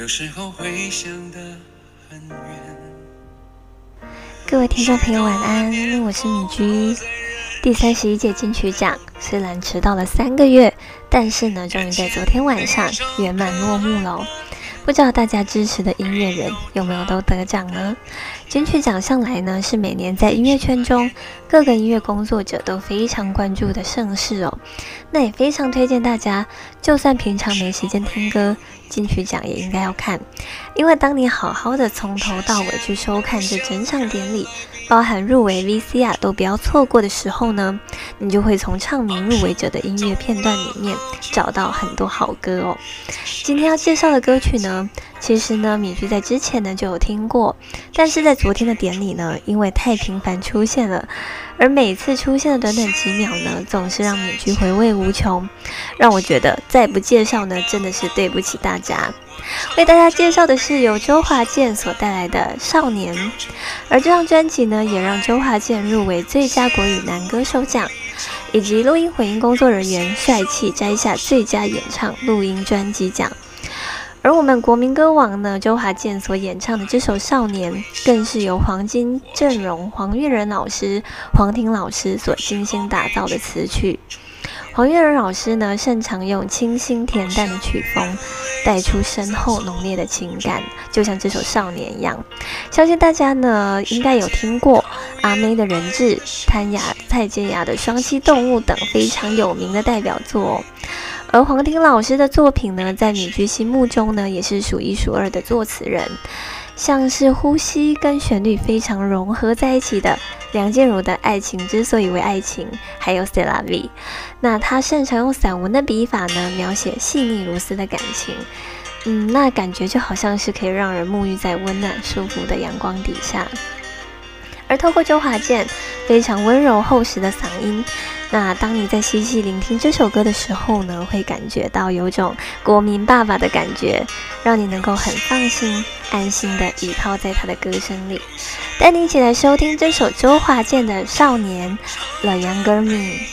有时候会想得很远。各位听众朋友，晚安，我是米居。第三十一届金曲奖虽然迟到了三个月，但是呢，终于在昨天晚上圆满落幕了。不知道大家支持的音乐人有没有都得奖呢？金曲奖向来呢是每年在音乐圈中各个音乐工作者都非常关注的盛事哦。那也非常推荐大家，就算平常没时间听歌，金曲奖也应该要看，因为当你好好的从头到尾去收看这整场典礼。包含入围 VCR 都不要错过的时候呢，你就会从唱名入围者的音乐片段里面找到很多好歌哦。今天要介绍的歌曲呢，其实呢，米居在之前呢就有听过，但是在昨天的典礼呢，因为太频繁出现了，而每次出现的短短几秒呢，总是让米居回味无穷，让我觉得再不介绍呢，真的是对不起大家。为大家介绍的是由周华健所带来的《少年》，而这张专辑呢，也让周华健入围最佳国语男歌手奖，以及录音混音工作人员帅气摘下最佳演唱录音专辑奖。而我们国民歌王呢，周华健所演唱的这首《少年》，更是由黄金阵容黄韵仁老师、黄婷老师所精心打造的词曲。黄韵仁老师呢，擅长用清新恬淡的曲风，带出深厚浓烈的情感，就像这首《少年》一样。相信大家呢，应该有听过阿妹的人质、潘雅、蔡健雅的双栖动物等非常有名的代表作。而黄婷老师的作品呢，在女居心目中呢，也是数一数二的作词人。像是呼吸跟旋律非常融合在一起的梁静茹的爱情之所以为爱情，还有 s e l a V，那他擅长用散文的笔法呢，描写细腻如丝的感情，嗯，那感觉就好像是可以让人沐浴在温暖舒服的阳光底下。而透过周华健非常温柔厚实的嗓音，那当你在细细聆听这首歌的时候呢，会感觉到有种国民爸爸的感觉，让你能够很放心、安心的倚靠在他的歌声里。带你一起来收听这首周华健的《少年》，The Younger Me。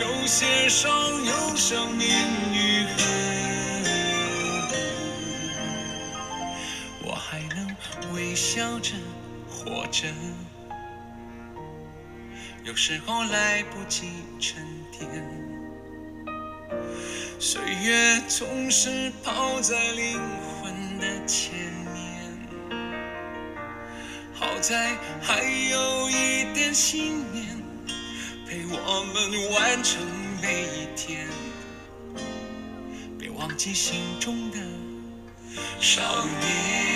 有些伤，有生命愈合。微笑着活着。有时候来不及沉淀，岁月总是跑在灵魂的前面。好在还有一点信念。陪我们完成每一天，别忘记心中的少年，